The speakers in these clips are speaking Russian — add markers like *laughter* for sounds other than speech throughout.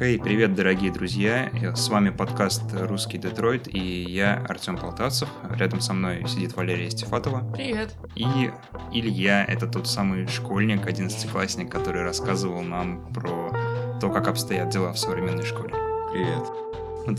Хей, hey, привет, дорогие друзья! С вами подкаст «Русский Детройт» и я, Артем Полтавцев. Рядом со мной сидит Валерия Стефатова. Привет! И Илья — это тот самый школьник, одиннадцатиклассник, который рассказывал нам про то, как обстоят дела в современной школе. Привет!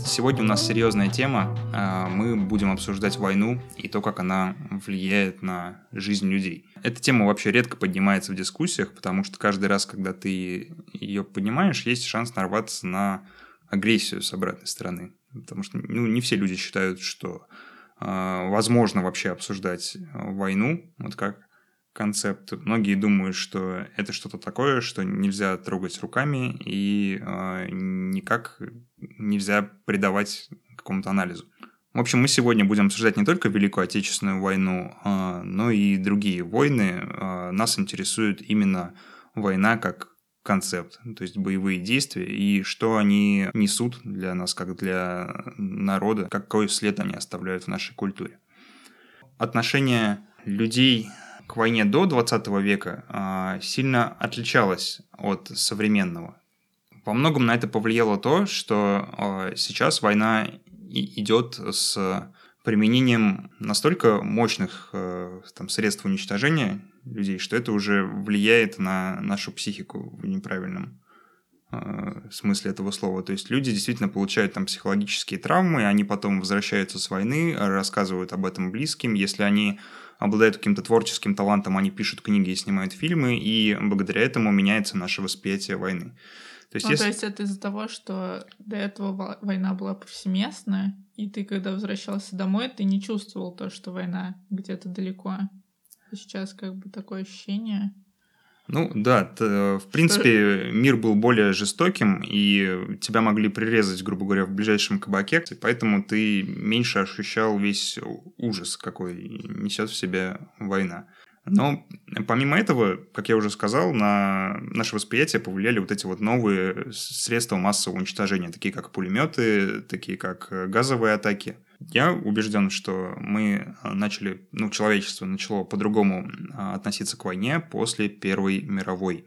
Сегодня у нас серьезная тема. А, мы будем обсуждать войну и то, как она влияет на жизнь людей. Эта тема вообще редко поднимается в дискуссиях, потому что каждый раз, когда ты ее поднимаешь, есть шанс нарваться на агрессию с обратной стороны. Потому что ну, не все люди считают, что э, возможно вообще обсуждать войну, вот как концепт. Многие думают, что это что-то такое, что нельзя трогать руками и э, никак нельзя придавать какому-то анализу. В общем, мы сегодня будем обсуждать не только Великую Отечественную войну, э, но и другие войны. Э, нас интересует именно война как концепт, то есть боевые действия, и что они несут для нас, как для народа, какой след они оставляют в нашей культуре. Отношение людей к войне до 20 века а, сильно отличалась от современного. Во многом на это повлияло то, что а, сейчас война идет с применением настолько мощных э, там, средств уничтожения людей, что это уже влияет на нашу психику в неправильном э, смысле этого слова. То есть люди действительно получают там психологические травмы, они потом возвращаются с войны, рассказывают об этом близким. Если они обладают каким-то творческим талантом, они пишут книги и снимают фильмы, и благодаря этому меняется наше восприятие войны. То есть, ну, если... то есть это из-за того, что до этого война была повсеместная, и ты, когда возвращался домой, ты не чувствовал то, что война где-то далеко. Сейчас как бы такое ощущение. Ну да, т, в принципе, мир был более жестоким, и тебя могли прирезать, грубо говоря, в ближайшем кабаке, поэтому ты меньше ощущал весь ужас, какой несет в себе война. Но помимо этого, как я уже сказал, на наше восприятие повлияли вот эти вот новые средства массового уничтожения, такие как пулеметы, такие как газовые атаки. Я убежден, что мы начали, ну, человечество начало по-другому а, относиться к войне после Первой мировой.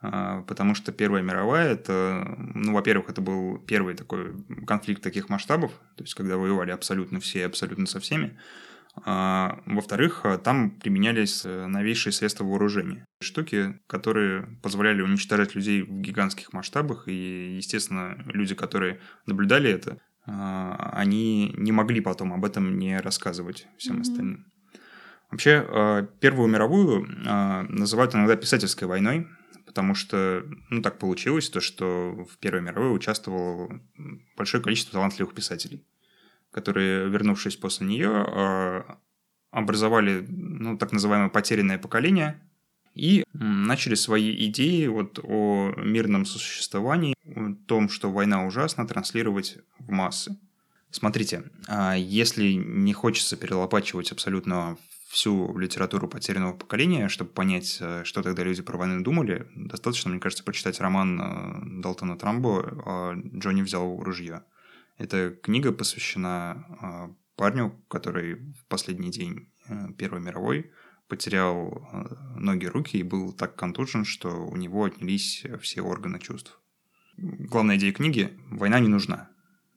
А, потому что Первая мировая, это, ну, во-первых, это был первый такой конфликт таких масштабов, то есть когда воевали абсолютно все, абсолютно со всеми. А, во-вторых, а, там применялись э, новейшие средства вооружения. Штуки, которые позволяли уничтожать людей в гигантских масштабах. И, естественно, люди, которые наблюдали это, а, они не могли потом об этом не рассказывать всем mm-hmm. остальным. Вообще, Первую мировую называют иногда писательской войной, потому что, ну, так получилось, то, что в Первой мировой участвовало большое количество талантливых писателей которые, вернувшись после нее, а, образовали ну, так называемое потерянное поколение и начали свои идеи вот о мирном существовании, о том, что война ужасна, транслировать в массы. Смотрите, а если не хочется перелопачивать абсолютно всю литературу потерянного поколения, чтобы понять, э, что тогда люди про войну думали, достаточно, мне кажется, почитать роман э, Далтона Трамбо «Джонни взял ружье». Эта книга посвящена а, парню, который в последний день э, Первой мировой потерял э, ноги, руки и был так контужен, что у него отнялись все органы чувств. Главная идея книги – война не нужна.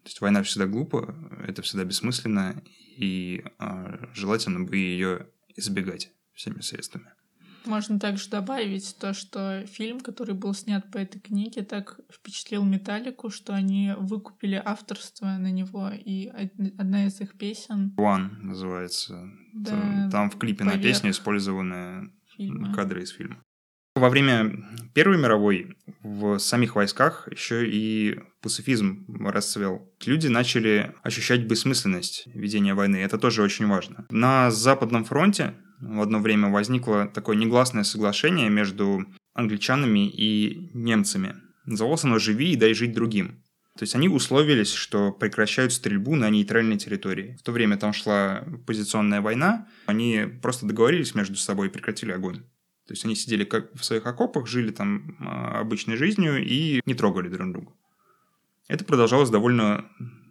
То есть война всегда глупа, это всегда бессмысленно, и э, желательно бы ее избегать всеми средствами. Можно также добавить то, что фильм, который был снят по этой книге, так впечатлил Металлику, что они выкупили авторство на него, и одна из их песен... One называется. Да, Там в клипе поверх на песню использованы фильма. кадры из фильма. Во время Первой мировой в самих войсках еще и пацифизм расцвел. Люди начали ощущать бессмысленность ведения войны. Это тоже очень важно. На Западном фронте в одно время возникло такое негласное соглашение между англичанами и немцами. Называлось оно «Живи и дай жить другим». То есть они условились, что прекращают стрельбу на нейтральной территории. В то время там шла позиционная война, они просто договорились между собой и прекратили огонь. То есть они сидели как в своих окопах, жили там а, обычной жизнью и не трогали друг друга. Это продолжалось довольно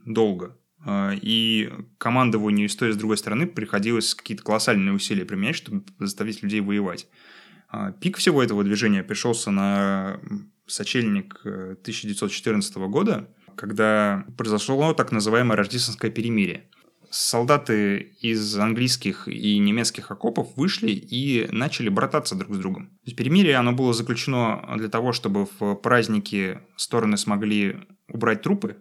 долго. А, и командованию и с другой стороны приходилось какие-то колоссальные усилия применять, чтобы заставить людей воевать. А, пик всего этого движения пришелся на сочельник 1914 года, когда произошло так называемое рождественское перемирие солдаты из английских и немецких окопов вышли и начали брататься друг с другом. То есть перемирие оно было заключено для того, чтобы в праздники стороны смогли убрать трупы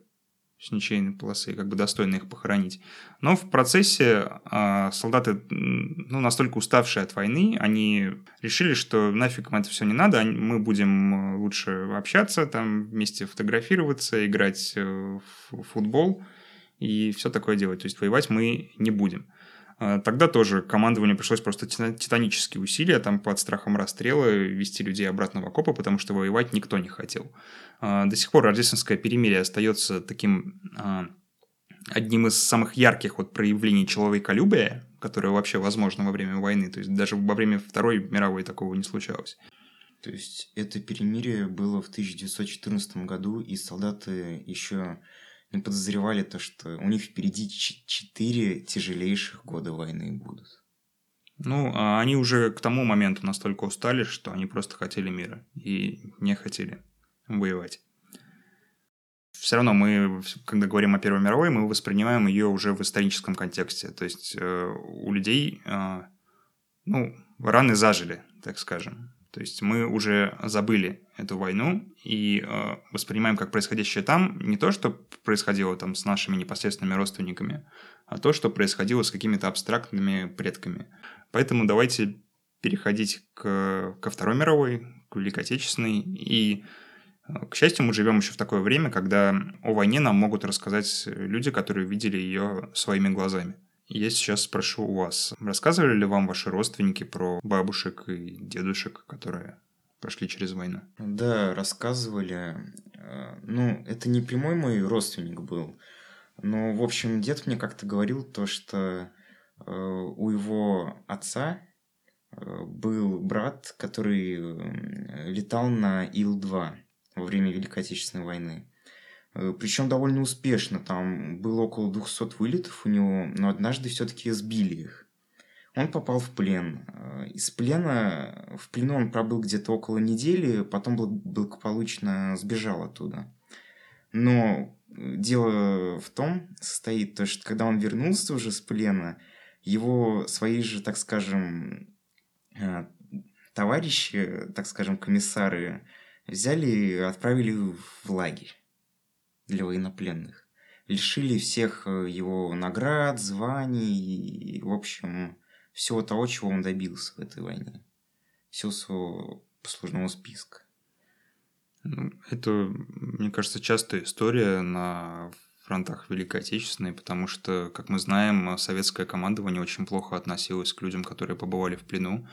с ничейной полосы, как бы достойно их похоронить. Но в процессе э, солдаты, ну, настолько уставшие от войны, они решили, что нафиг им это все не надо, мы будем лучше общаться, там вместе фотографироваться, играть в футбол и все такое делать. То есть воевать мы не будем. А, тогда тоже командованию пришлось просто титанические усилия там под страхом расстрела вести людей обратно в окопы, потому что воевать никто не хотел. А, до сих пор рождественское перемирие остается таким а, одним из самых ярких вот проявлений человеколюбия, которое вообще возможно во время войны. То есть даже во время Второй мировой такого не случалось. То есть это перемирие было в 1914 году, и солдаты еще не подозревали то, что у них впереди четыре тяжелейших года войны будут. Ну, а они уже к тому моменту настолько устали, что они просто хотели мира и не хотели воевать. Все равно мы, когда говорим о Первой мировой, мы воспринимаем ее уже в историческом контексте. То есть э, у людей, э, ну, раны зажили, так скажем. То есть мы уже забыли эту войну и э, воспринимаем как происходящее там не то, что происходило там с нашими непосредственными родственниками, а то, что происходило с какими-то абстрактными предками. Поэтому давайте переходить к, ко Второй мировой, к Великой Отечественной. И, э, к счастью, мы живем еще в такое время, когда о войне нам могут рассказать люди, которые видели ее своими глазами. Я сейчас спрошу у вас, рассказывали ли вам ваши родственники про бабушек и дедушек, которые прошли через войну? Да, рассказывали. Э, ну, это не прямой мой родственник был, но, в общем, дед мне как-то говорил то, что э, у его отца э, был брат, который летал на Ил-2 во время Великой Отечественной войны. Э, Причем довольно успешно. Там было около 200 вылетов у него, но однажды все-таки сбили их. Он попал в плен. Э, из плена, в плену он пробыл где-то около недели, потом благополучно сбежал оттуда. Но дело в том состоит, то, что когда он вернулся уже с плена, его свои же, так скажем, э, товарищи, так скажем, комиссары, взяли и отправили в лагерь для военнопленных. Лишили всех э, его наград, званий и, в общем, всего того, чего он добился в этой войне. Всего своего послужного списка. Ну, это, мне кажется, частая история на фронтах Великой Отечественной, потому что, как мы знаем, советское командование очень плохо относилось к людям, которые побывали в плену,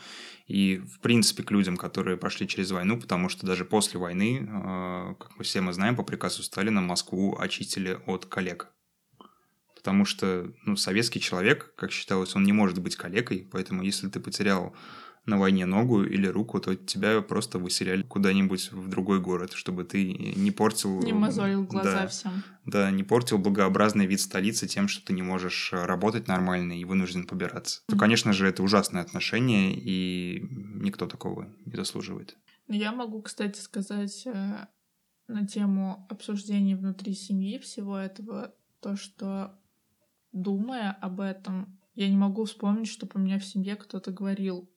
и, в принципе, к людям, которые прошли через войну, потому что даже после войны, э, как мы все мы знаем, по приказу Сталина Москву очистили от коллег. Потому что ну, советский человек, как считалось, он не может быть коллегой, поэтому если ты потерял на войне ногу или руку, то тебя просто выселяли куда-нибудь в другой город, чтобы ты не портил... Не мозолил глаза да, всем. Да, не портил благообразный вид столицы тем, что ты не можешь работать нормально и вынужден побираться. Mm-hmm. То, конечно же, это ужасное отношение, и никто такого не заслуживает. Я могу, кстати, сказать э, на тему обсуждений внутри семьи всего этого, то, что думая об этом, я не могу вспомнить, чтобы у меня в семье кто-то говорил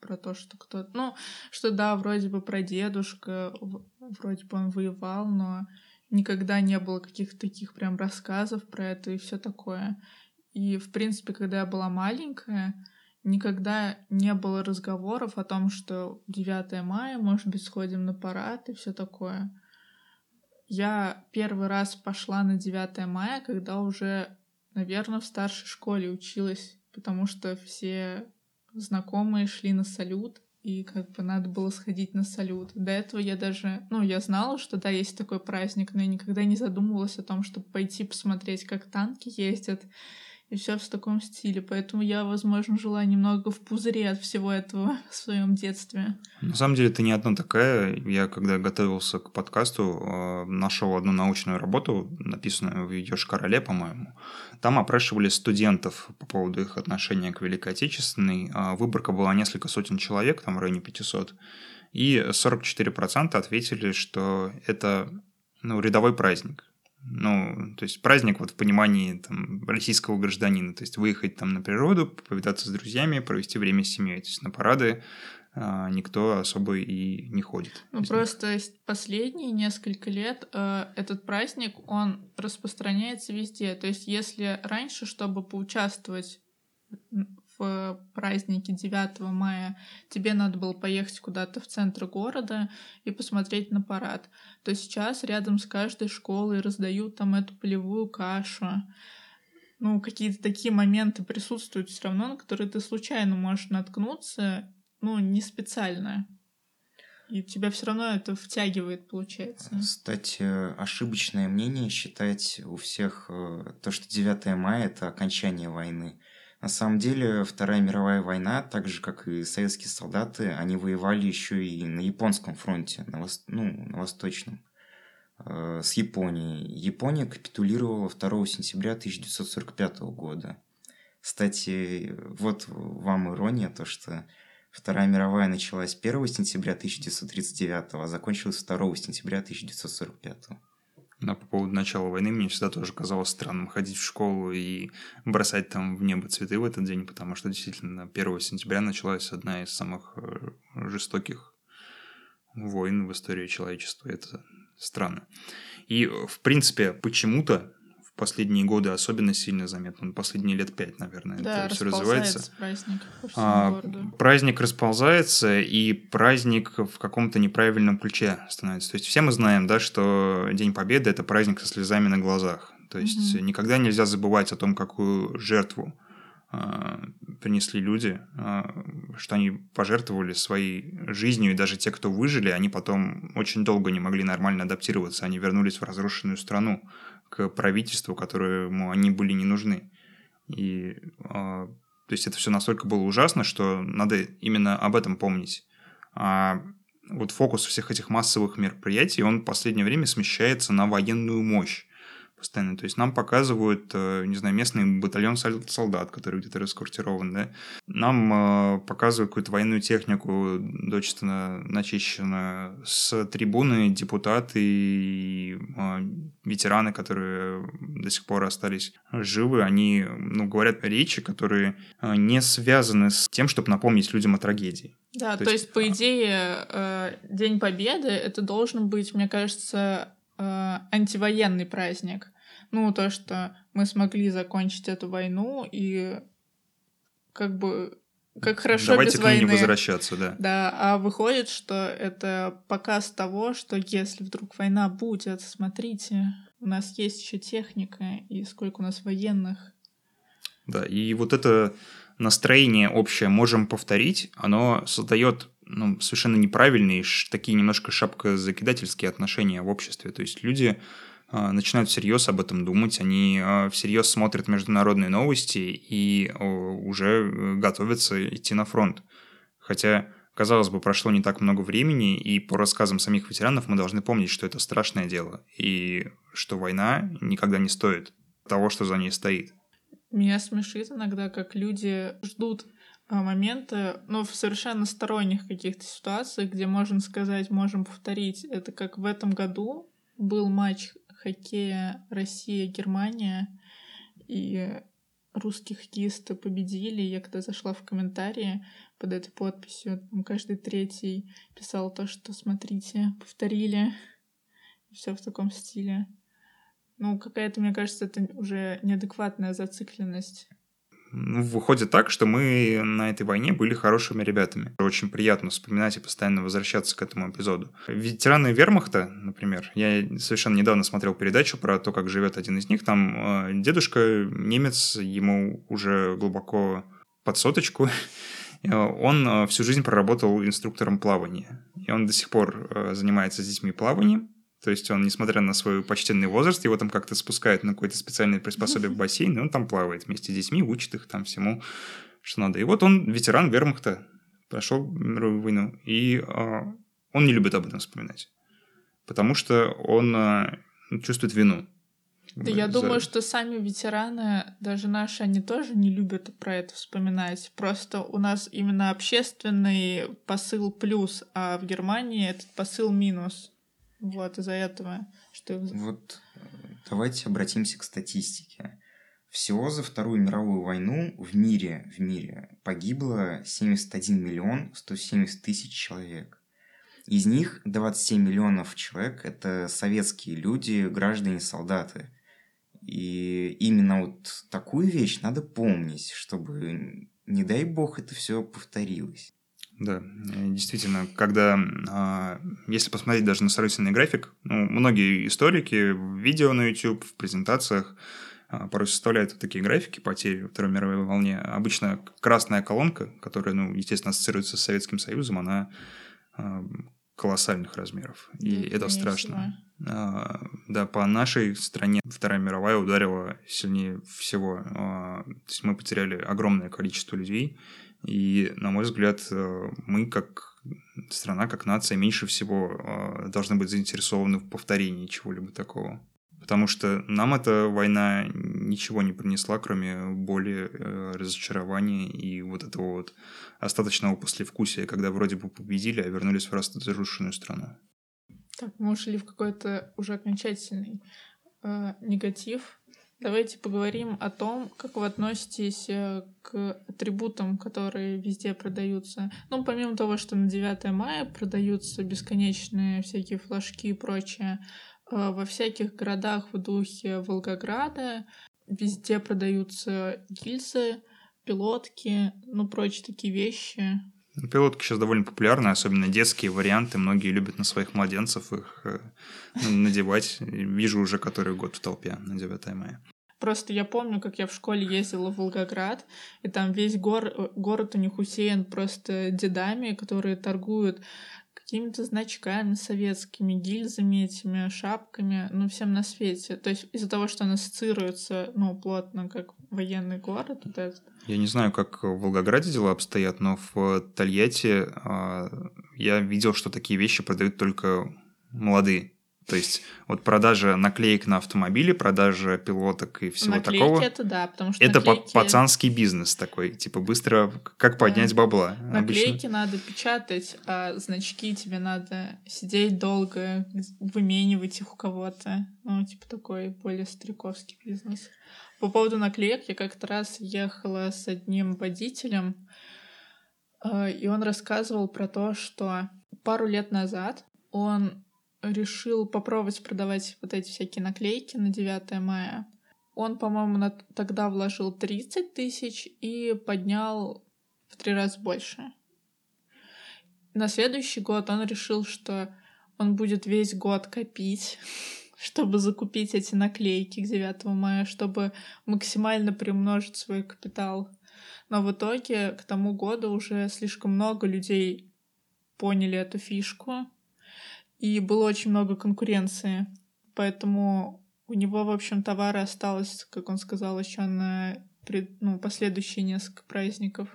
про то, что кто-то... Ну, что да, вроде бы про дедушка, вроде бы он воевал, но никогда не было каких-то таких прям рассказов про это и все такое. И, в принципе, когда я была маленькая, никогда не было разговоров о том, что 9 мая, может быть, сходим на парад и все такое. Я первый раз пошла на 9 мая, когда уже, наверное, в старшей школе училась, потому что все знакомые шли на салют, и как бы надо было сходить на салют. До этого я даже, ну, я знала, что да, есть такой праздник, но я никогда не задумывалась о том, чтобы пойти посмотреть, как танки ездят, и все в таком стиле. Поэтому я, возможно, жила немного в пузыре от всего этого *laughs* в своем детстве. На самом деле, ты не одна такая. Я, когда готовился к подкасту, э, нашел одну научную работу, написанную в Йошкар-Оле, по-моему. Там опрашивали студентов по поводу их отношения к Великой Отечественной. А выборка была несколько сотен человек, там в районе 500. и 44% ответили, что это ну, рядовой праздник. Ну, то есть праздник вот в понимании там, российского гражданина. То есть выехать там на природу, повидаться с друзьями, провести время с семьей. То есть на парады а, никто особо и не ходит. Ну, просто них. последние несколько лет э, этот праздник, он распространяется везде. То есть если раньше, чтобы поучаствовать в празднике 9 мая тебе надо было поехать куда-то в центр города и посмотреть на парад, то сейчас рядом с каждой школой раздают там эту полевую кашу. Ну, какие-то такие моменты присутствуют все равно, на которые ты случайно можешь наткнуться, ну, не специально. И тебя все равно это втягивает, получается. Кстати, ошибочное мнение считать у всех э, то, что 9 мая это окончание войны. На самом деле, Вторая мировая война, так же, как и советские солдаты, они воевали еще и на японском фронте, на, вос... ну, на восточном, э, с Японией. Япония капитулировала 2 сентября 1945 года. Кстати, вот вам ирония, то что Вторая мировая началась 1 сентября 1939, а закончилась 2 сентября 1945. Да, по поводу начала войны мне всегда тоже казалось странным ходить в школу и бросать там в небо цветы в этот день, потому что действительно 1 сентября началась одна из самых э, жестоких войн в истории человечества. Это странно. И, в принципе, почему-то последние годы особенно сильно заметно. Последние лет пять, наверное, да, это все развивается. праздник а. Праздник расползается, и праздник в каком-то неправильном ключе становится. То есть все мы знаем, да, что День Победы – это праздник со слезами на глазах. То есть mm-hmm. никогда нельзя забывать о том, какую жертву э, принесли люди, э, что они пожертвовали своей жизнью, и даже те, кто выжили, они потом очень долго не могли нормально адаптироваться, они вернулись в разрушенную страну к правительству, которому они были не нужны. И э, то есть это все настолько было ужасно, что надо именно об этом помнить. А вот фокус всех этих массовых мероприятий, он в последнее время смещается на военную мощь постоянно. То есть нам показывают, э, не знаю, местный батальон солдат, который где-то расквартирован, да. Нам э, показывают какую-то военную технику, дочисто начищенную, с трибуны депутаты и э, ветераны, которые до сих пор остались живы, они, ну, говорят речи, которые не связаны с тем, чтобы напомнить людям о трагедии. Да, то, то есть, есть, по идее, День Победы это должен быть, мне кажется, э, антивоенный праздник. Ну, то, что мы смогли закончить эту войну и как бы как хорошо Давайте без к ней войны. не возвращаться, да. Да, а выходит, что это показ того, что если вдруг война будет, смотрите, у нас есть еще техника, и сколько у нас военных. Да, и вот это настроение общее можем повторить, оно создает ну, совершенно неправильные, такие немножко шапкозакидательские отношения в обществе. То есть люди а, начинают всерьез об этом думать, они а, всерьез смотрят международные новости и уже э, готовятся идти на фронт. Хотя, казалось бы, прошло не так много времени, и по рассказам самих ветеранов мы должны помнить, что это страшное дело, и что война никогда не стоит того, что за ней стоит. Меня смешит иногда, как люди ждут моменты, ну, в совершенно сторонних каких-то ситуациях, где можно сказать, можем повторить. Это как в этом году был матч хоккея Россия-Германия, и русские хоккеисты победили. Я когда зашла в комментарии под этой подписью, там каждый третий писал то, что смотрите, повторили. Все в таком стиле. Ну, какая-то, мне кажется, это уже неадекватная зацикленность выходит так, что мы на этой войне были хорошими ребятами. Очень приятно вспоминать и постоянно возвращаться к этому эпизоду. Ветераны вермахта, например, я совершенно недавно смотрел передачу про то, как живет один из них. Там э, дедушка немец, ему уже глубоко под соточку. *laughs* Он э, всю жизнь проработал инструктором плавания. И он до сих пор э, занимается с детьми плаванием. То есть он, несмотря на свой почтенный возраст, его там как-то спускают на какое-то специальное приспособие в бассейн, и он там плавает вместе с детьми, учит их там всему, что надо. И вот он ветеран вермахта, прошел мировую войну, и э, он не любит об этом вспоминать, потому что он э, чувствует вину. Да я за- думаю, что сами ветераны, даже наши, они тоже не любят про это вспоминать. Просто у нас именно общественный посыл плюс, а в Германии этот посыл минус. Вот из-за этого, что Вот давайте обратимся к статистике. Всего за Вторую мировую войну в мире, в мире погибло 71 миллион 170 тысяч человек. Из них 27 миллионов человек – это советские люди, граждане, солдаты. И именно вот такую вещь надо помнить, чтобы, не дай бог, это все повторилось. Да, действительно, когда, а, если посмотреть даже на сравнительный график, ну, многие историки в видео на YouTube, в презентациях а, порой составляют вот такие графики потерь во Второй мировой волне. Обычно красная колонка, которая, ну, естественно, ассоциируется с Советским Союзом, она а, колоссальных размеров. И Да, это страшно. А, Да, по нашей стране Вторая мировая ударила сильнее всего. А, То есть мы потеряли огромное количество людей. И, на мой взгляд, э, мы как страна, как нация, меньше всего э, должны быть заинтересованы в повторении чего-либо такого. Потому что нам эта война ничего не принесла, кроме боли, э, разочарования и вот этого вот остаточного послевкусия, когда вроде бы победили, а вернулись в разрушенную страну. Так, мы ушли в какой-то уже окончательный э, негатив. Давайте поговорим о том, как вы относитесь э, к атрибутам, которые везде продаются. Ну, помимо того, что на 9 мая продаются бесконечные всякие флажки и прочее, э, во всяких городах в духе Волгограда везде продаются гильзы, пилотки, ну, прочие такие вещи. Пилотки сейчас довольно популярны, особенно детские варианты. Многие любят на своих младенцев их э, надевать. Вижу уже который год в толпе на 9 мая. Просто я помню, как я в школе ездила в Волгоград, и там весь гор- город у них усеян просто дедами, которые торгуют какими-то значками советскими, гильзами этими, шапками, ну, всем на свете. То есть из-за того, что он ассоциируется, ну, плотно, как военный город, вот этот. Я не знаю, как в Волгограде дела обстоят, но в Тольятти а, я видел, что такие вещи продают только молодые. То есть вот продажа наклеек на автомобили, продажа пилоток и всего Наклейки такого. это да, потому что Это наклейки... пацанский бизнес такой, типа быстро как поднять бабла. Обычно. Наклейки надо печатать, а значки тебе надо сидеть долго, выменивать их у кого-то. Ну, типа такой более стариковский бизнес. По поводу наклеек, я как-то раз ехала с одним водителем, э, и он рассказывал про то, что пару лет назад он решил попробовать продавать вот эти всякие наклейки на 9 мая. Он, по-моему, на- тогда вложил 30 тысяч и поднял в три раза больше. На следующий год он решил, что он будет весь год копить, *laughs* чтобы закупить эти наклейки к 9 мая, чтобы максимально приумножить свой капитал. Но в итоге к тому году уже слишком много людей поняли эту фишку, и было очень много конкуренции. Поэтому у него, в общем, товара осталось, как он сказал, еще на пред- ну, последующие несколько праздников.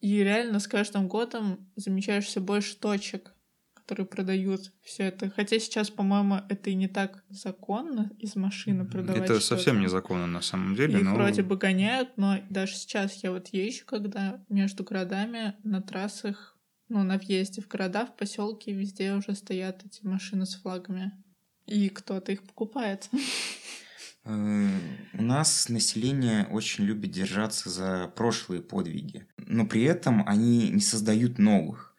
И реально с каждым годом замечаешь все больше точек, которые продают все это. Хотя сейчас, по-моему, это и не так законно из машины продавать. Это совсем незаконно на самом деле. Их но... вроде бы гоняют, но даже сейчас я вот езжу, когда между городами на трассах, ну, на въезде в города, в поселки, везде уже стоят эти машины с флагами. И кто-то их покупает. *laughs* Э, У нас население очень любит держаться за прошлые подвиги, но при этом они не создают новых.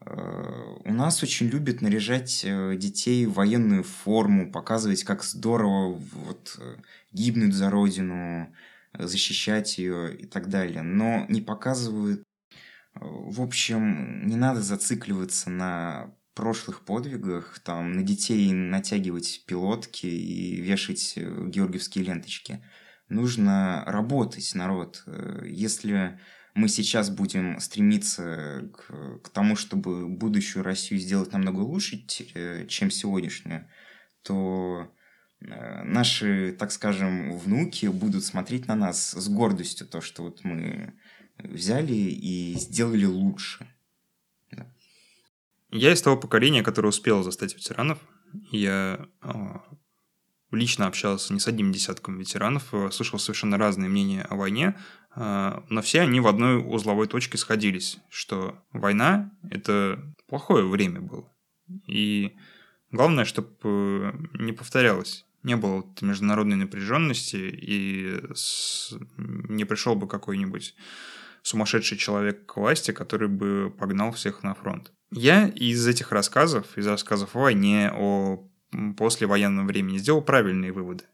Э, У нас очень любят наряжать э, детей в военную форму, показывать, как здорово вот, гибнуть за родину, защищать ее и так далее, но не показывают. В общем, не надо зацикливаться на прошлых подвигах, там, на детей натягивать пилотки и вешать э, георгиевские ленточки. Нужно работать, народ. Э, Если мы сейчас будем стремиться к, к тому, чтобы будущую Россию сделать намного лучше, э, чем сегодняшнюю, то наши, так скажем, внуки будут смотреть на нас с гордостью, то, что вот мы взяли и сделали лучше. Я из того поколения, которое успел застать ветеранов. Я а, лично общался не с одним десятком ветеранов, э, слышал совершенно разные мнения о войне, э, но все они в одной узловой точке сходились, что война – это плохое время было. И главное, чтобы э, не повторялось. Не было международной напряженности, и не пришел бы какой-нибудь сумасшедший человек к власти, который бы погнал всех на фронт. Я из этих рассказов, из рассказов о войне, о послевоенном времени сделал правильные выводы.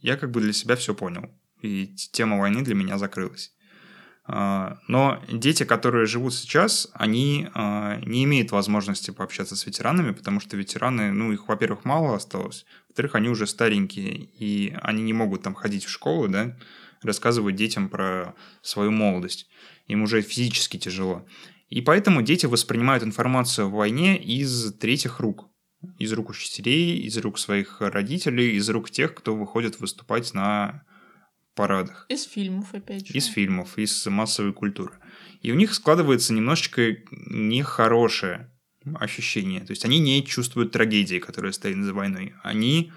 Я как бы для себя все понял. И тема войны для меня закрылась. А, но дети, которые живут сейчас, они а, не имеют возможности пообщаться с ветеранами, потому что ветераны, ну, их, во-первых, мало осталось, во-вторых, они уже старенькие, и они не могут там ходить в школу, да, рассказывать детям про свою молодость. Им уже физически тяжело. И поэтому дети воспринимают информацию о войне из третьих рук. Из рук учителей, из рук своих родителей, из рук тех, кто выходит выступать на парадах. Из фильмов, опять же. Из фильмов, из массовой культуры. И у них складывается немножечко нехорошее ощущение. То есть они не чувствуют трагедии, которая стоит за войной. Они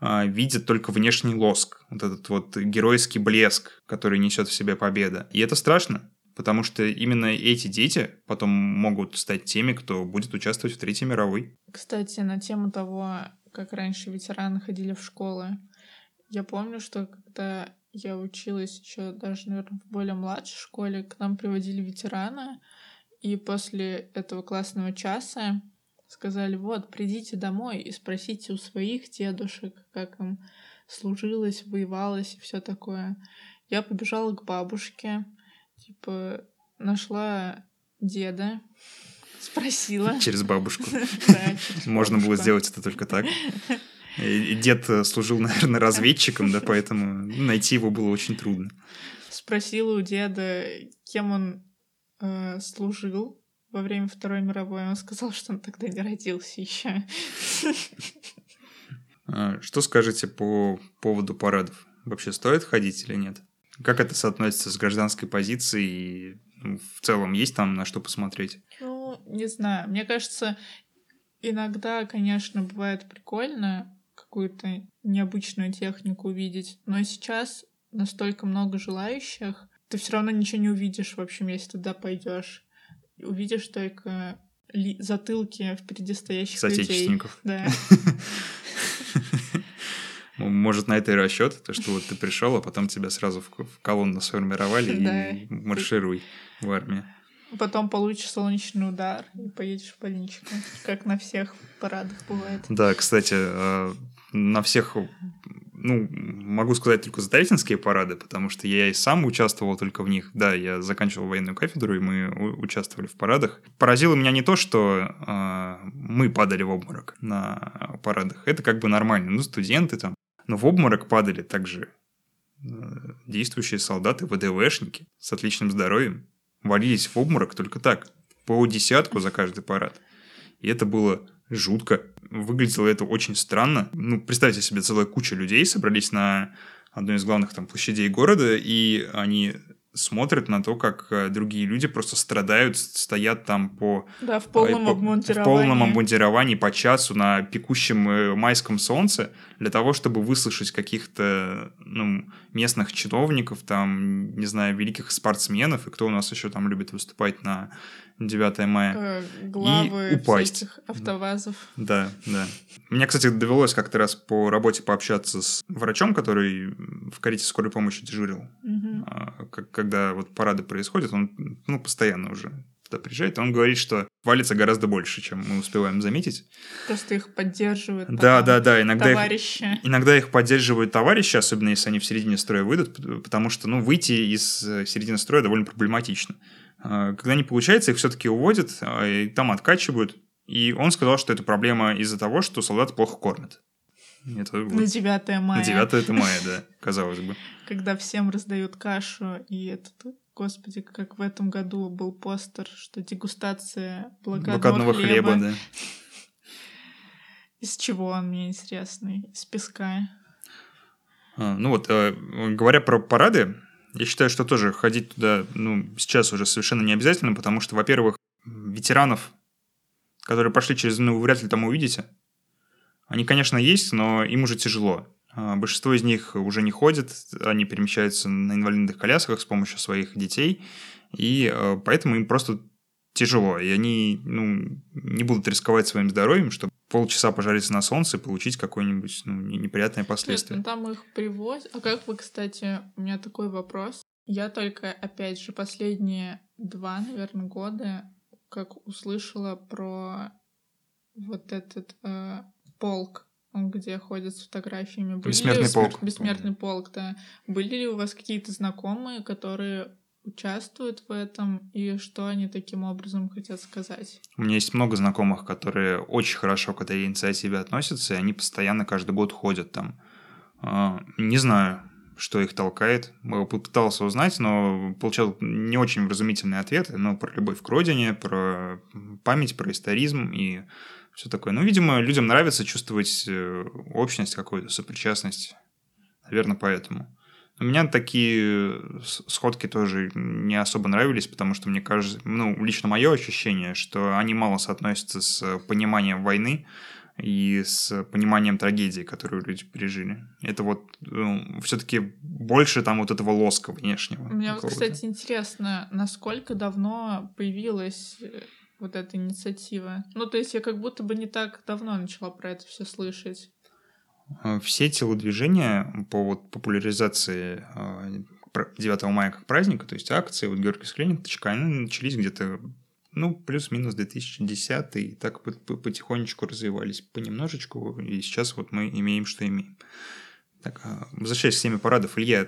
видят только внешний лоск, вот этот вот геройский блеск, который несет в себе победа. И это страшно, потому что именно эти дети потом могут стать теми, кто будет участвовать в Третьей мировой. Кстати, на тему того, как раньше ветераны ходили в школы, я помню, что когда я училась еще даже, наверное, в более младшей школе, к нам приводили ветераны, и после этого классного часа сказали, вот, придите домой и спросите у своих дедушек, как им служилось, воевалось и все такое. Я побежала к бабушке, Типа, нашла деда, *laughs* спросила. Через бабушку. *laughs* Можно было сделать это только так. Дед служил, *laughs* наверное, разведчиком, да, поэтому найти его было очень трудно. Спросила у деда, кем он э, служил во время Второй мировой. Он сказал, что он тогда не родился еще. А, что скажете по поводу парадов? Вообще стоит ходить или нет? Как это соотносится с гражданской позицией? И ну, в целом есть там на что посмотреть? Ну, не знаю. Мне кажется, иногда, конечно, бывает прикольно какую-то необычную технику увидеть, но сейчас настолько много желающих, ты все равно ничего не увидишь, в общем, если туда пойдешь. Увидишь только ли- затылки впереди стоящих Соотечественников. людей. Да. *laughs* Может, на это и расчет, то, что вот ты пришел, а потом тебя сразу в, в колонну сформировали и маршируй в армию. Потом получишь солнечный удар и поедешь в больничку, как на всех парадах бывает. Да, кстати, а, на всех, ну, могу сказать только за Тальтинские парады, потому что я и сам участвовал только в них. Да, я заканчивал военную кафедру, и мы участвовали в парадах. Поразило меня не то, что э, мы падали в обморок на парадах. Это как бы нормально. Ну, студенты там но в обморок падали также э, действующие солдаты, ВДВшники с отличным здоровьем. Валились в обморок только так, по десятку за каждый парад. И это было жутко. Выглядело это очень странно. Ну, представьте себе, целая куча людей собрались на одной из главных там площадей города, и они смотрят на то, как э, другие люди просто страдают, стоят там по... Да, в полном по, обмундировании. В полном обмундировании по часу на пекущем э, майском солнце для того, чтобы выслушать каких-то ну, местных чиновников, там, не знаю, великих спортсменов, и кто у нас еще там любит выступать на 9 мая. Э, главы и упасть. автовазов. Да, да. Мне, кстати, довелось как-то раз по работе пообщаться с врачом, который в карете скорой помощи дежурил. Угу. Когда вот парады происходят, он ну, постоянно уже туда приезжает, он говорит, что валится гораздо больше, чем мы успеваем заметить. Просто их поддерживают. Да, да, да. Иногда товарищи. Их, иногда их поддерживают товарищи, особенно если они в середине строя выйдут, потому что, ну, выйти из э, середины строя довольно проблематично. А, когда не получается, их все-таки уводят, а, и там откачивают. И он сказал, что это проблема из-за того, что солдат плохо кормят. Это. На 9 мая. На 9 это мая, да, *laughs* казалось бы. Когда всем раздают кашу, и этот, господи, как в этом году был постер, что дегустация блокадного, блокадного хлеба. хлеба да. Из чего он, мне интересно? Из песка. А, ну вот, э, говоря про парады, я считаю, что тоже ходить туда, ну, сейчас уже совершенно не обязательно, потому что, во-первых, ветеранов, которые прошли через, ну, вы вряд ли там увидите. Они, конечно, есть, но им уже тяжело. А, большинство из них уже не ходят, они перемещаются на инвалидных колясках с помощью своих детей, и э, поэтому им просто тяжело, и они ну, не будут рисковать своим здоровьем, чтобы полчаса пожариться на солнце и получить какое-нибудь ну, неприятное последствие. Нет, ну там их привозят. А как вы, кстати, у меня такой вопрос. Я только, опять же, последние два, наверное, года как услышала про вот этот э, полк, где ходят с фотографиями. Были Бессмертный ли... полк. Бессмертный полк, да. Были ли у вас какие-то знакомые, которые участвуют в этом и что они таким образом хотят сказать? У меня есть много знакомых, которые очень хорошо к этой инициативе относятся, и они постоянно каждый год ходят там. А, не знаю, что их толкает. Попытался узнать, но получал не очень вразумительные ответы, но про любовь к родине, про память, про историзм и все такое. Ну, видимо, людям нравится чувствовать э, общность какую-то, сопричастность. Наверное, поэтому. У меня такие сходки тоже не особо нравились, потому что мне кажется, ну, лично мое ощущение, что они мало соотносятся с пониманием войны, и с пониманием трагедии, которую люди пережили. Это вот ну, все-таки больше там вот этого лоска внешнего. Мне вот, кстати, интересно, насколько давно появилась э, вот эта инициатива? Ну, то есть я как будто бы не так давно начала про это все слышать. Э, все телодвижения по вот популяризации 9 э, мая как праздника, то есть акции, вот Георгий Склянин, они начались где-то ну, плюс-минус 2010 и так потихонечку развивались понемножечку, и сейчас вот мы имеем, что имеем. Так, а, возвращаясь к теме парадов, Илья,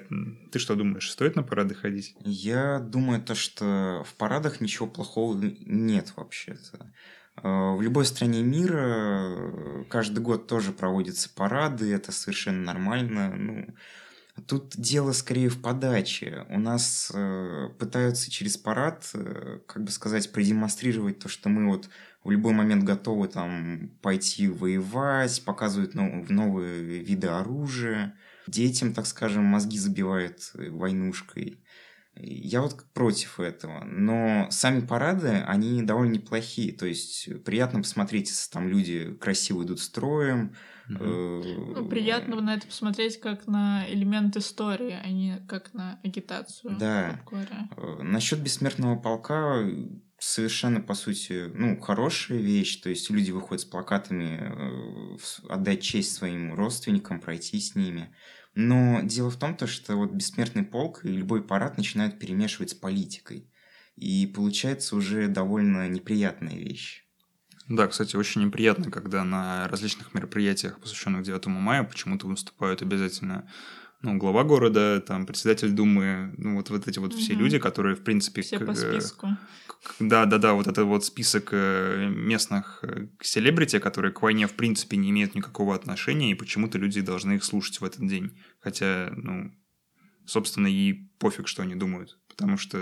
ты что думаешь, стоит на парады ходить? Я думаю, то, что в парадах ничего плохого нет вообще-то. А, в любой стране мира каждый год тоже проводятся парады, это совершенно нормально. Ну, Тут дело скорее в подаче. У нас э, пытаются через парад, э, как бы сказать, продемонстрировать то, что мы вот в любой момент готовы там пойти воевать, показывают нов- новые виды оружия. Детям, так скажем, мозги забивают э, войнушкой. Я вот против этого. Но сами парады, они довольно неплохие. То есть приятно посмотреть, там люди красиво идут строем, ну, приятно на это посмотреть как на элемент истории, а не как на агитацию. Да. Э, Насчет бессмертного полка совершенно, по сути, ну, хорошая вещь. То есть люди выходят с плакатами э, отдать честь своим родственникам, пройти с ними. Но дело в том, то, что вот бессмертный полк и любой парад начинают перемешивать с политикой. И получается уже довольно неприятная вещь. Да, кстати, очень неприятно, когда на различных мероприятиях, посвященных 9 мая, почему-то выступают обязательно ну, глава города, там, председатель Думы, ну, вот, вот эти вот угу. все люди, которые, в принципе... Все к, по списку. да, да, да, вот это вот список э, местных э, селебрити, которые к войне, в принципе, не имеют никакого отношения, и почему-то люди должны их слушать в этот день. Хотя, ну, собственно, и пофиг, что они думают, потому что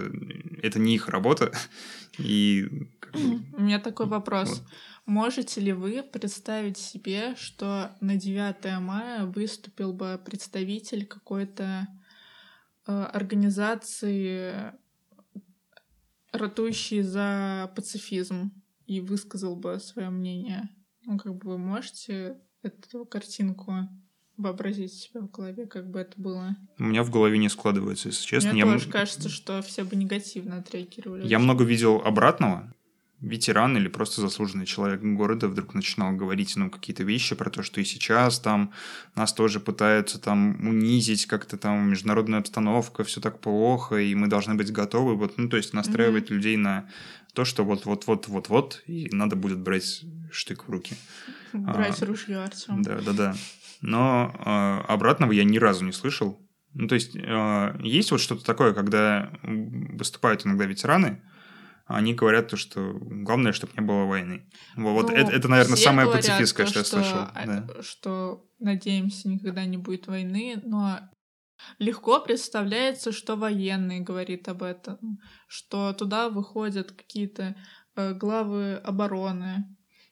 это не их работа, *laughs* и... У меня такой вопрос. Вот. Можете ли вы представить себе, что на 9 мая выступил бы представитель какой-то э, организации, ратующей за пацифизм, и высказал бы свое мнение? Ну, как бы вы можете эту картинку вообразить себя в голове, как бы это было? У меня в голове не складывается, если честно. Мне я тоже м... кажется, что все бы негативно отреагировали. Я много видел обратного. Ветеран или просто заслуженный человек города вдруг начинал говорить, ну, какие-то вещи про то, что и сейчас там нас тоже пытаются там унизить, как-то там международная обстановка, все так плохо, и мы должны быть готовы, вот, ну, то есть настраивать mm-hmm. людей на то, что вот-вот-вот-вот-вот, и надо будет брать штык в руки. Брать а, ружье, Артем. Да, да, да но э, обратного я ни разу не слышал. Ну, то есть, э, есть вот что-то такое, когда выступают иногда ветераны, они говорят то, что главное, чтобы не было войны. Вот ну, это, это, наверное, самое пацифистское, то, что, что я слышал. А, да. Что, надеемся, никогда не будет войны, но легко представляется, что военный говорит об этом, что туда выходят какие-то э, главы обороны,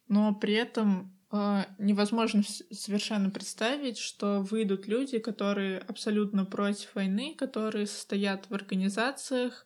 но при этом а, невозможно совершенно представить, что выйдут люди, которые абсолютно против войны, которые состоят в организациях, э,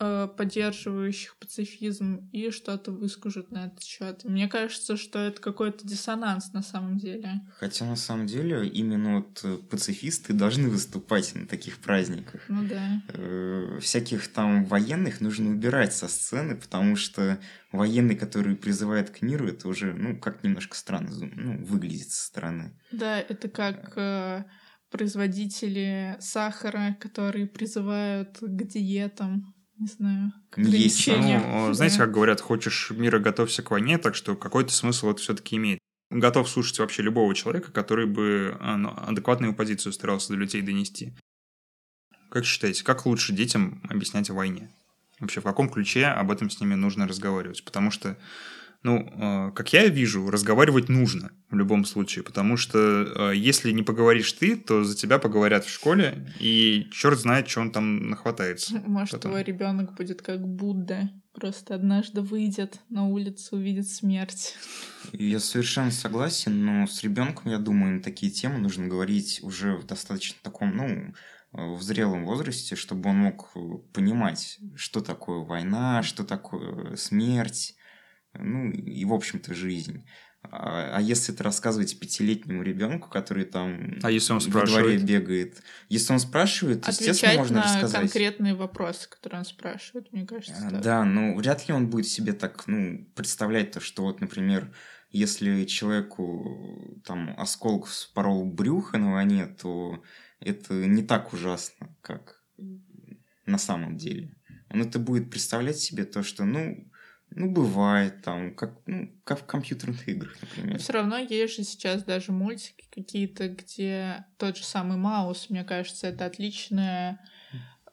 поддерживающих пацифизм и что-то выскажут на этот счет. Мне кажется, что это какой-то диссонанс на самом деле. Хотя на самом деле именно вот э, пацифисты должны выступать на таких праздниках. Ну да. Э, всяких там военных нужно убирать со сцены, потому что военный, который призывает к миру, это уже, ну, как немножко странно ну, выглядит со стороны. Да, это как э, производители сахара, которые призывают к диетам не знаю, ограничениям. Ну, знаете, как говорят, хочешь мира, готовься к войне, так что какой-то смысл это все-таки имеет. Готов слушать вообще любого человека, который бы а, ну, адекватную позицию старался до людей донести. Как считаете, как лучше детям объяснять о войне? Вообще, в каком ключе об этом с ними нужно разговаривать? Потому что ну, а, как я вижу, разговаривать нужно в любом случае, потому что а, если не поговоришь ты, то за тебя поговорят в школе, и черт знает, что он там нахватается. Может, потом. твой ребенок будет как Будда, просто однажды выйдет на улицу, увидит смерть. Я совершенно согласен, но с ребенком, я думаю, на такие темы нужно говорить уже в достаточно таком, ну, в зрелом возрасте, чтобы он мог понимать, что такое война, что такое смерть, ну и, в общем-то, жизнь. А, а если это рассказывать пятилетнему ребенку, который там а если он во дворе бегает, если он спрашивает, Отвечать естественно, можно на рассказать. конкретные вопросы, которые он спрашивает, мне кажется. А, да. да, ну вряд ли он будет себе так, ну, представлять то, что вот, например, если человеку там осколок спорол брюхо на войне, то это не так ужасно, как на самом деле. Он это будет представлять себе то, что, ну, ну, бывает там, как, ну, как в компьютерных играх, например. Но все равно есть же сейчас даже мультики какие-то, где тот же самый Маус, мне кажется, это отличная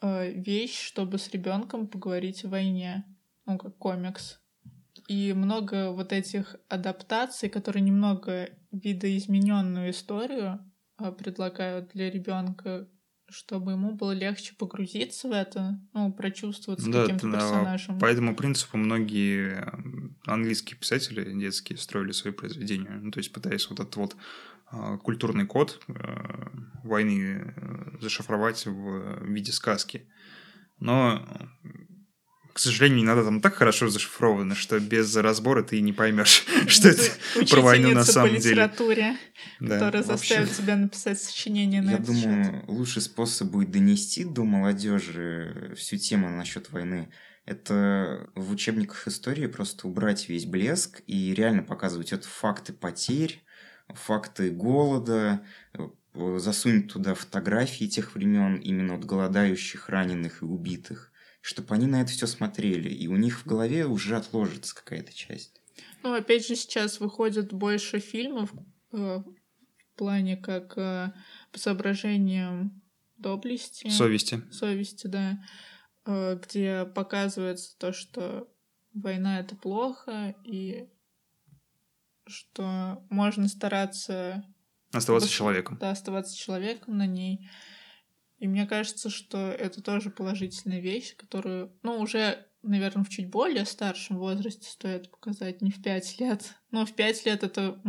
э, вещь, чтобы с ребенком поговорить о войне, ну, как комикс. И много вот этих адаптаций, которые немного видоизмененную историю э, предлагают для ребенка, чтобы ему было легче погрузиться в это, ну, прочувствоваться да, каким-то персонажем. По этому принципу многие английские писатели детские строили свои произведения, ну, то есть пытаясь вот этот вот э, культурный код э, войны э, зашифровать в виде сказки. Но к сожалению, иногда там так хорошо зашифровано, что без разбора ты не поймешь, *laughs* что это *laughs* про войну на самом деле. литературе, которая заставит тебя написать сочинение на Я думаю, лучший способ будет донести до молодежи всю тему насчет войны. Это в учебниках истории просто убрать весь блеск и реально показывать это факты потерь, факты голода, засунуть туда фотографии тех времен, именно от голодающих, раненых и убитых чтобы они на это все смотрели, и у них в голове уже отложится какая-то часть. Ну, опять же, сейчас выходит больше фильмов э, в плане как э, по соображениям доблести. Совести. Совести, да. Э, где показывается то, что война — это плохо, и что можно стараться... Оставаться человеком. Да, оставаться человеком на ней. И мне кажется, что это тоже положительная вещь, которую, ну, уже, наверное, в чуть более старшем возрасте стоит показать, не в пять лет. Но в пять лет это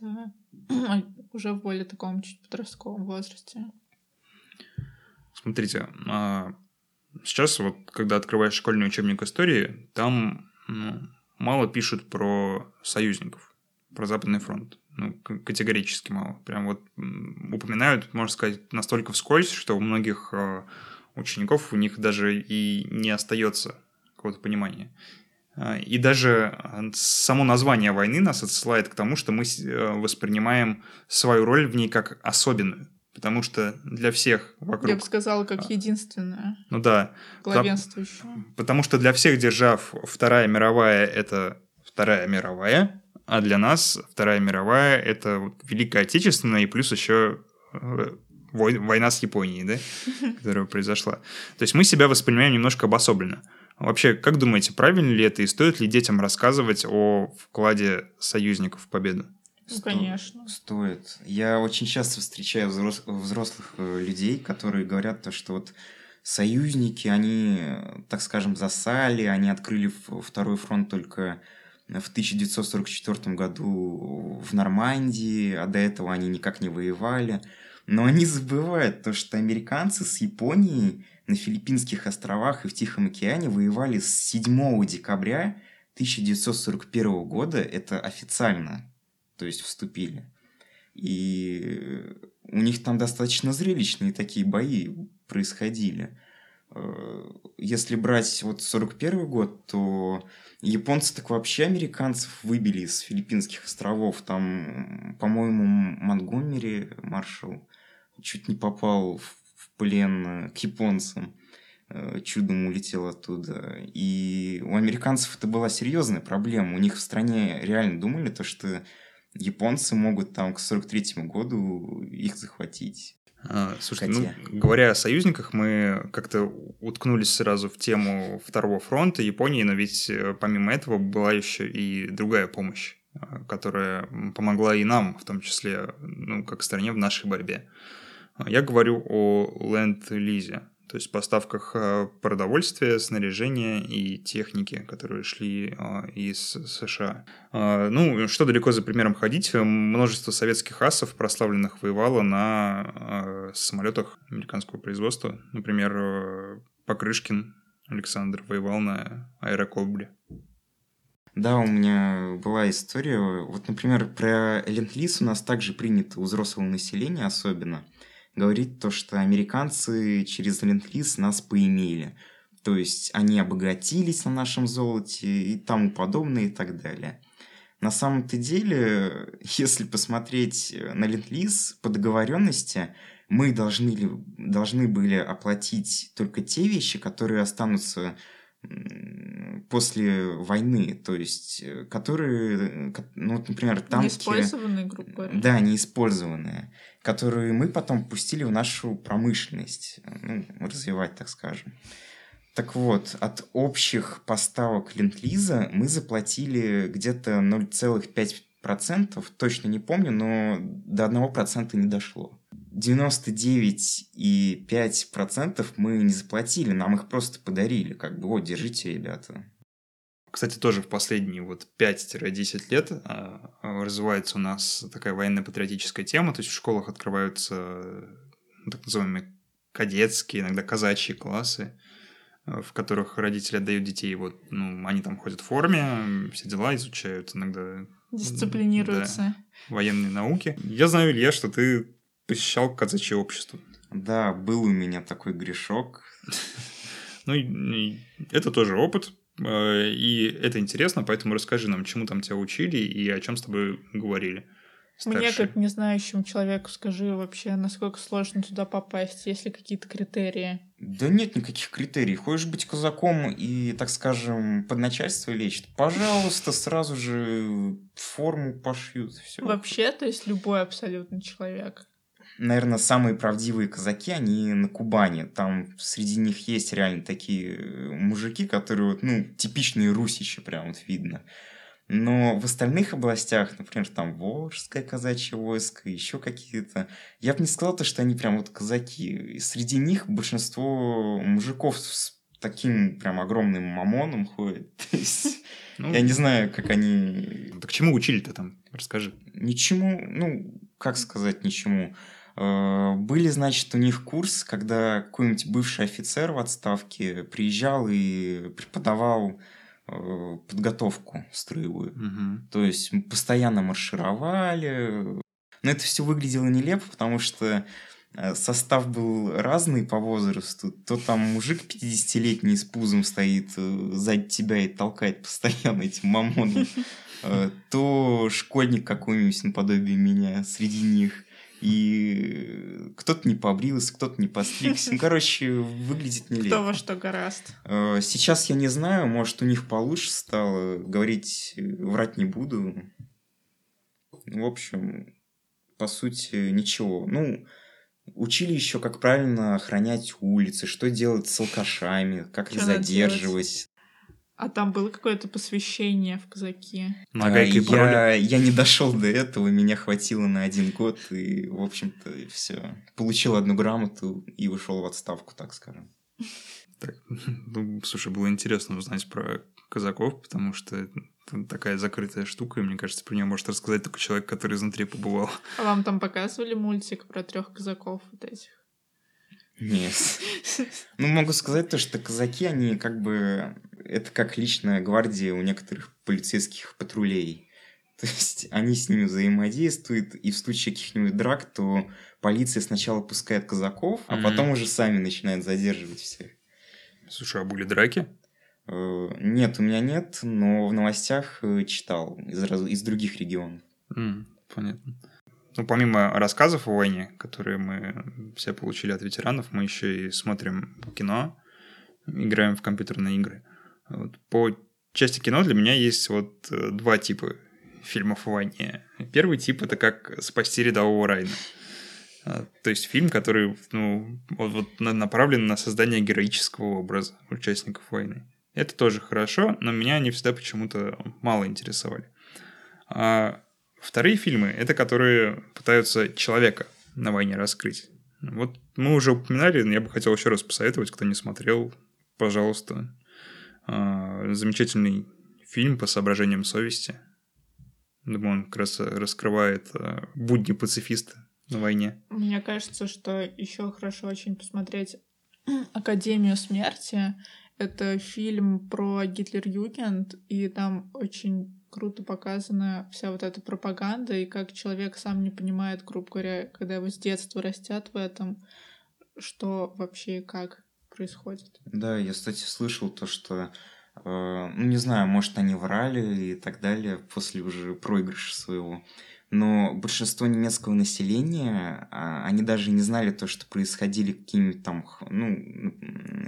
да. да. уже в более таком чуть подростковом возрасте. Смотрите, а сейчас вот, когда открываешь школьный учебник истории, там ну, мало пишут про союзников, про Западный фронт ну, категорически мало. Прям вот упоминают, можно сказать, настолько вскользь, что у многих э, учеников у них даже и не остается какого-то понимания. А, и даже э, само название войны нас отсылает к тому, что мы э, воспринимаем свою роль в ней как особенную. Потому что для всех вокруг... Я бы сказала, как единственная. Ну да. Главенствующая. Потому что для всех держав Вторая мировая — это Вторая мировая, а для нас Вторая мировая — это Великая Отечественная и плюс еще э, война с Японией, да, которая произошла. То есть мы себя воспринимаем немножко обособленно. Вообще, как думаете, правильно ли это и стоит ли детям рассказывать о вкладе союзников в победу? Ну, конечно. Стоит. Я очень часто встречаю взрослых э, людей, которые говорят то, что вот союзники, они, так скажем, засали, они открыли второй фронт только в 1944 году в Нормандии, а до этого они никак не воевали. Но они забывают то, что американцы с Японией на Филиппинских островах и в Тихом океане воевали с 7 декабря 1941 года. Это официально, то есть вступили. И у них там достаточно зрелищные такие бои происходили. Э, если брать вот 41 год, то японцы так вообще американцев выбили из Филиппинских островов. Там, по-моему, Монтгомери, маршал, чуть не попал в плен к японцам. Э, чудом улетел оттуда. И у американцев это была серьезная проблема. У них в стране реально думали то, что японцы могут там к 43 году их захватить. А, слушай, ну, говоря о союзниках, мы как-то уткнулись сразу в тему Второго фронта Японии, но ведь э, помимо этого была еще и другая помощь, а, которая помогла и нам, в том числе, ну, как стране в нашей борьбе. Я говорю о ленд-лизе то есть поставках э, продовольствия, снаряжения и техники, которые шли э, из США. А, ну, что далеко за примером ходить, множество советских асов прославленных воевало на э, самолетах американского производства. Например, Покрышкин Александр воевал на аэрокобле. Да, у меня была история. Вот, например, про ленд-лиз у нас также принято у взрослого населения особенно – говорит то, что американцы через ленд-лиз нас поимели. То есть они обогатились на нашем золоте и тому подобное и так далее. На самом-то деле, *laughs* если посмотреть на ленд-лиз по договоренности, мы должны, должны были оплатить только те вещи, которые останутся после войны, то есть, э, которые, ну, например, танки... Неиспользованные, грубо говоря. Да, неиспользованные, которые мы потом пустили в нашу промышленность, ну, развивать, так скажем. Так вот, от общих поставок Ленд-Лиза мы заплатили где-то 0,5%, точно не помню, но до 1% не дошло. 99,5% мы не заплатили, нам их просто подарили, как бы, вот, держите, ребята. Кстати, тоже в последние вот 5-10 лет а, развивается у нас такая военно-патриотическая тема, то есть в школах открываются так называемые кадетские, иногда казачьи классы, а, в которых родители отдают детей, вот, ну, они там ходят в форме, все дела изучают, иногда... Дисциплинируются. Да, военные науки. Я знаю, Илья, что ты посещал казачье общество. Да, был у меня такой грешок. Ну, это тоже опыт, э, и это интересно, поэтому расскажи нам, чему там тебя учили и о чем с тобой говорили. Старшие. Мне, как незнающему человеку, скажи вообще, насколько сложно туда попасть, есть ли какие-то критерии? Да нет никаких критерий. Хочешь быть казаком и, так скажем, под начальство лечь, пожалуйста, сразу же форму пошьют. Все. Вообще, то есть любой абсолютно человек наверное, самые правдивые казаки, они на Кубани. Там среди них есть реально такие э, мужики, которые вот, ну, типичные русичи, прям вот видно. Но в остальных областях, например, там Волжское казачье войско, еще какие-то, я бы не сказал, то, что они прям вот казаки. Среди них большинство мужиков с таким прям огромным мамоном ходит. *laughs* Ну, я не знаю, как они... Так чему учили-то там? Расскажи. Ничему, ну, как сказать ничему. Э, были, значит, у них курс, когда какой-нибудь бывший офицер в отставке приезжал и преподавал э, подготовку строевую. Угу. То есть постоянно маршировали. Но это все выглядело нелепо, потому что э, состав был разный по возрасту. То там мужик 50-летний с пузом стоит сзади тебя и толкает постоянно этим мамоном, *laughs* то школьник какой-нибудь наподобие меня среди них и кто-то не побрился, кто-то не постригся. Ну, короче, выглядит нелепо. Кто во что гораст. Э, сейчас я не знаю, может, у них получше стало. Говорить, э, врать не буду. В общем, по сути, ничего. Ну, учили еще, как правильно охранять улицы, что делать с алкашами, как их задерживать. А там было какое-то посвящение в казаки? Нагайкой я, я не дошел до этого, меня хватило на один год, и, в общем-то, все. Получил одну грамоту и вышел в отставку, так скажем. Так, ну, слушай, было интересно узнать про казаков, потому что это такая закрытая штука, и мне кажется, про нее может рассказать только человек, который изнутри побывал. А вам там показывали мультик про трех казаков вот этих? Нет. Ну, могу сказать то, что казаки, они как бы... Это как личная гвардия у некоторых полицейских патрулей. То есть они с ними взаимодействуют, и в случае каких-нибудь драк, то полиция сначала пускает казаков, а Мгм. потом уже сами начинают задерживать всех. Слушай, а были драки? Э, Нет, у меня нет, но в новостях э, читал из, из других регионов. М, понятно. Ну, помимо рассказов о войне, которые мы все получили от ветеранов, мы еще и смотрим кино, играем в компьютерные игры. Вот. По части кино для меня есть вот э, два типа фильмов о войне. Первый тип — это как «Спасти рядового Райна». А, То есть фильм, который ну, вот, вот на- направлен на создание героического образа участников войны. Это тоже хорошо, но меня они всегда почему-то мало интересовали. А вторые фильмы — это которые пытаются человека на войне раскрыть. Вот мы уже упоминали, но я бы хотел еще раз посоветовать, кто не смотрел, пожалуйста. А, Замечательный фильм по соображениям совести. Думаю, он как раз раскрывает а, будни пацифиста на войне. Мне кажется, что еще хорошо очень посмотреть *clears throat* Академию смерти. Это фильм про Гитлер-Югенд, и там очень круто показана вся вот эта пропаганда, и как человек сам не понимает, грубо говоря, когда его с детства растят в этом, что вообще и как происходит. Да, я, кстати, слышал то, что, э, ну, не знаю, может, они врали и так далее после уже проигрыша своего. Но большинство немецкого населения, а, они даже не знали то, что происходили какие-нибудь там, ну,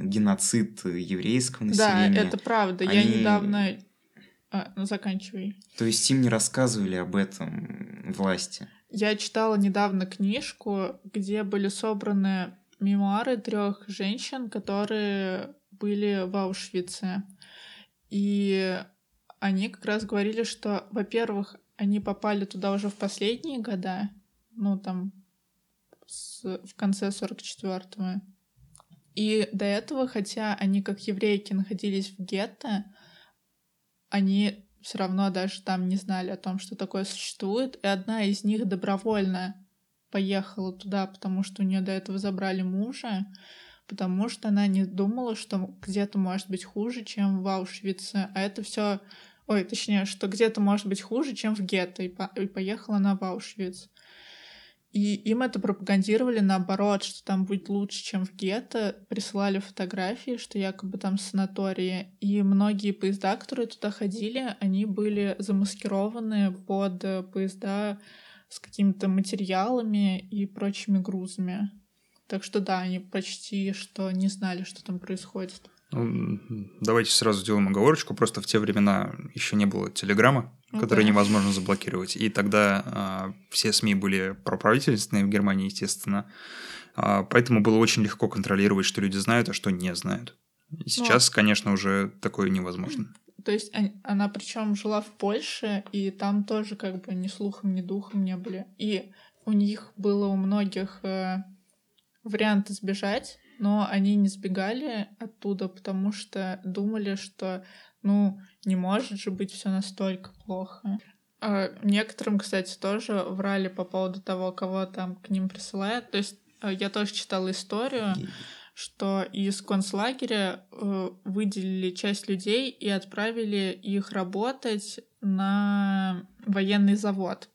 геноцид еврейского Да, населения. это правда. Я Они- недавно... А, ну, заканчивай. То есть им не рассказывали об этом власти. Я читала недавно книжку, где были собраны мемуары трех женщин, которые были в Аушвице. И они как раз говорили, что, во-первых, они попали туда уже в последние года, ну, там, с- в конце 44-го. И до этого, хотя они как еврейки находились в гетто, они все равно даже там не знали о том, что такое существует. И одна из них добровольно поехала туда, потому что у нее до этого забрали мужа, потому что она не думала, что где-то может быть хуже, чем в Аушвице. А это все, ой, точнее, что где-то может быть хуже, чем в гетто. И, по- и поехала она в Аушвиц. И им это пропагандировали наоборот, что там будет лучше, чем в гетто. Присылали фотографии, что якобы там санатории. И многие поезда, которые туда ходили, они были замаскированы под э, поезда с какими-то материалами и прочими грузами. Так что да, они почти что не знали, что там происходит. Ну, давайте сразу сделаем оговорочку. Просто в те времена еще не было телеграмма, Ну который да. невозможно заблокировать. И тогда а, все СМИ были проправительственные в Германии, естественно. А, поэтому было очень легко контролировать, что люди знают, а что не знают. И сейчас, конечно, уже такое невозможно. То есть он- она причем жила в Польше, и там тоже как бы ни слухом, ни духом не были. И у них было у многих э, вариант сбежать, но они не сбегали оттуда, потому что думали, что ну не может же быть все настолько плохо. А некоторым, кстати, тоже врали по поводу того, кого там к ним присылают. То есть э, я тоже читала историю, что из концлагеря э, выделили часть людей и отправили их работать на военный завод.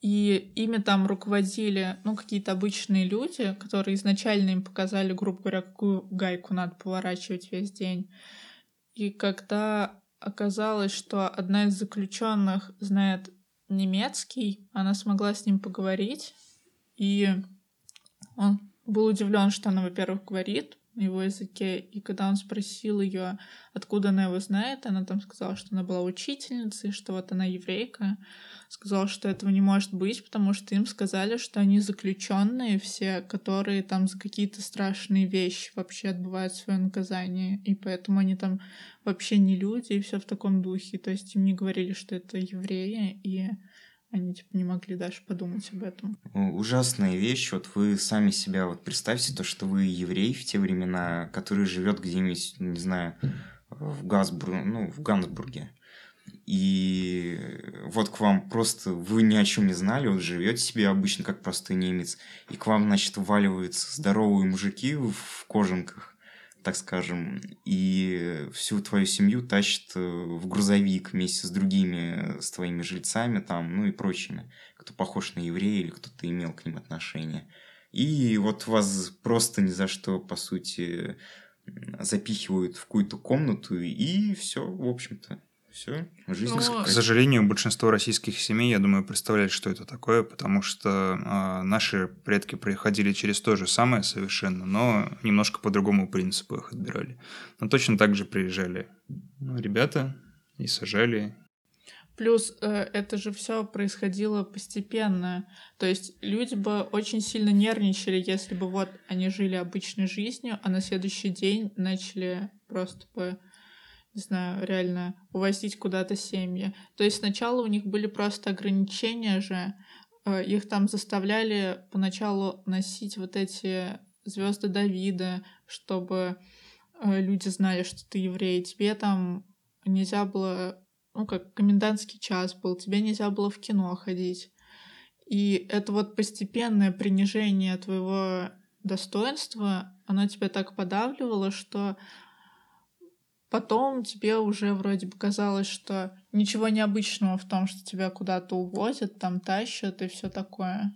И ими там руководили, ну, какие-то обычные люди, которые изначально им показали, грубо говоря, какую гайку надо поворачивать весь день. И когда оказалось, что одна из заключенных знает немецкий, она смогла с ним поговорить, и он был удивлен, что она, во-первых, говорит на его языке, и когда он спросил ее, откуда она его знает, она там сказала, что она была учительницей, что вот она еврейка, сказала, что этого не может быть, потому что им сказали, что они заключенные все, которые там за какие-то страшные вещи вообще отбывают свое наказание, и поэтому они там вообще не люди, и все в таком духе. То есть им не говорили, что это евреи, и они типа не могли даже подумать об этом. Ужасная вещь. Вот вы сами себя вот представьте, то, что вы еврей в те времена, который живет где-нибудь, не знаю, в Газбурге, ну, в Гансбурге. и вот к вам просто вы ни о чем не знали, вот живете себе обычно как простой немец, и к вам, значит, вваливаются здоровые мужики в кожанках, так скажем, и всю твою семью тащат э, в грузовик вместе с другими, с твоими жильцами там, ну и прочими, кто похож на еврея или кто-то имел к ним отношение. И вот вас просто ни за что, по сути, запихивают в какую-то комнату, и все, в общем-то. Все, жизнь. Но... К сожалению, большинство российских семей, я думаю, представляют, что это такое, потому что э, наши предки проходили через то же самое совершенно, но немножко по другому принципу их отбирали. Но точно так же приезжали ну, ребята и сажали. Плюс э, это же все происходило постепенно. То есть люди бы очень сильно нервничали, если бы вот они жили обычной жизнью, а на следующий день начали просто бы не знаю, реально увозить куда-то семьи. То есть сначала у них были просто ограничения же, э, их там заставляли поначалу носить вот эти звезды Давида, чтобы э, люди знали, что ты еврей. Тебе там нельзя было, ну, как комендантский час был, тебе нельзя было в кино ходить. И это вот постепенное принижение твоего достоинства, оно тебя так подавливало, что Потом тебе уже вроде бы казалось, что ничего необычного в том, что тебя куда-то увозят, там тащат и все такое.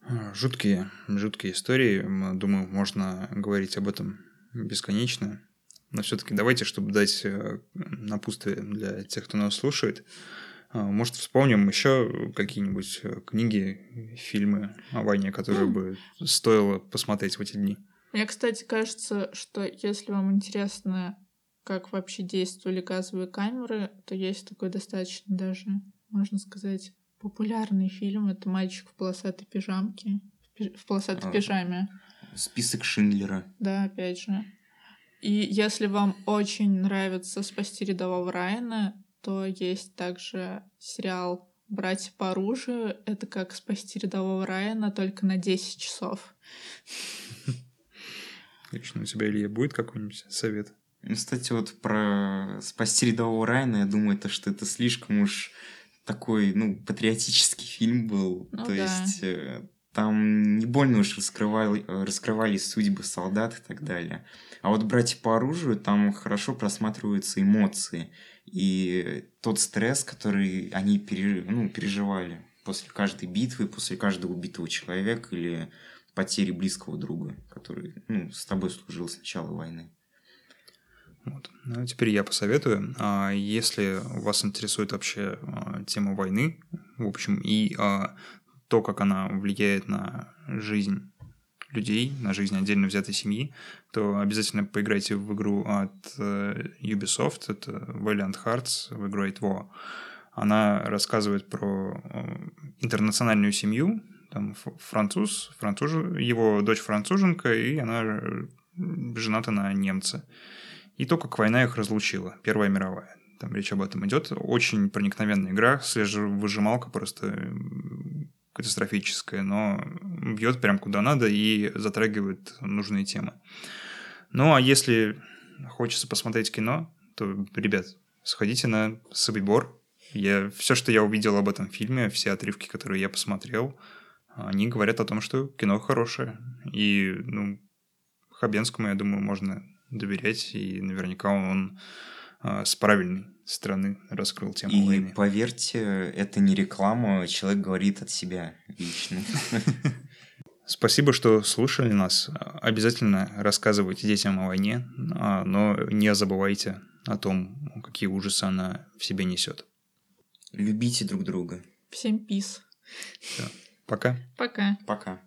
А, жуткие, жуткие истории. Думаю, можно говорить об этом бесконечно. Но все-таки давайте, чтобы дать э, напутствие для тех, кто нас слушает, а, может, вспомним еще какие-нибудь э, книги, фильмы о войне, которые бы стоило посмотреть в эти дни. Мне, кстати, кажется, что если вам интересно как вообще действовали газовые камеры, то есть такой достаточно даже, можно сказать, популярный фильм. Это «Мальчик в полосатой пижамке». В полосатой а, пижаме. Список Шиндлера. Да, опять же. И если вам очень нравится «Спасти рядового Райана», то есть также сериал «Братья по оружию». Это как «Спасти рядового Райана», только на 10 часов. Лично у тебя, Илья, будет какой-нибудь совет? Ну, кстати, вот про «Спасти рядового Райана», я думаю, то, что это слишком уж такой, ну, патриотический фильм был. Ну, то да. есть э, там не больно уж раскрывали, раскрывались судьбы солдат и так далее. А вот «Братья по оружию» там хорошо просматриваются эмоции и тот стресс, который они пере, ну, переживали после каждой битвы, после каждого убитого человека или потери близкого друга, который ну, с тобой служил с начала войны. Вот. Ну, теперь я посоветую. А, если вас интересует вообще а, тема войны, в общем, и а, то, как она влияет на жизнь людей, на жизнь отдельно взятой семьи, то обязательно поиграйте в игру от э, Ubisoft, это Valiant Hearts, в игру War. Она рассказывает про э, интернациональную семью, там француз, француз, его дочь француженка, и она э, жената на немце и то, как война их разлучила, Первая мировая. Там речь об этом идет. Очень проникновенная игра, свежевыжималка просто катастрофическая, но бьет прям куда надо и затрагивает нужные темы. Ну, а если хочется посмотреть кино, то, ребят, сходите на Собибор. Я, все, что я увидел об этом фильме, все отрывки, которые я посмотрел, они говорят о том, что кино хорошее. И, ну, Хабенскому, я думаю, можно доверять, и наверняка он э, с правильной стороны раскрыл тему и войны. поверьте, это не реклама, человек говорит от себя лично. *laughs* Спасибо, что слушали нас. Обязательно рассказывайте детям о войне, а, но не забывайте о том, какие ужасы она в себе несет. Любите друг друга. Всем пис. Пока. Пока. Пока.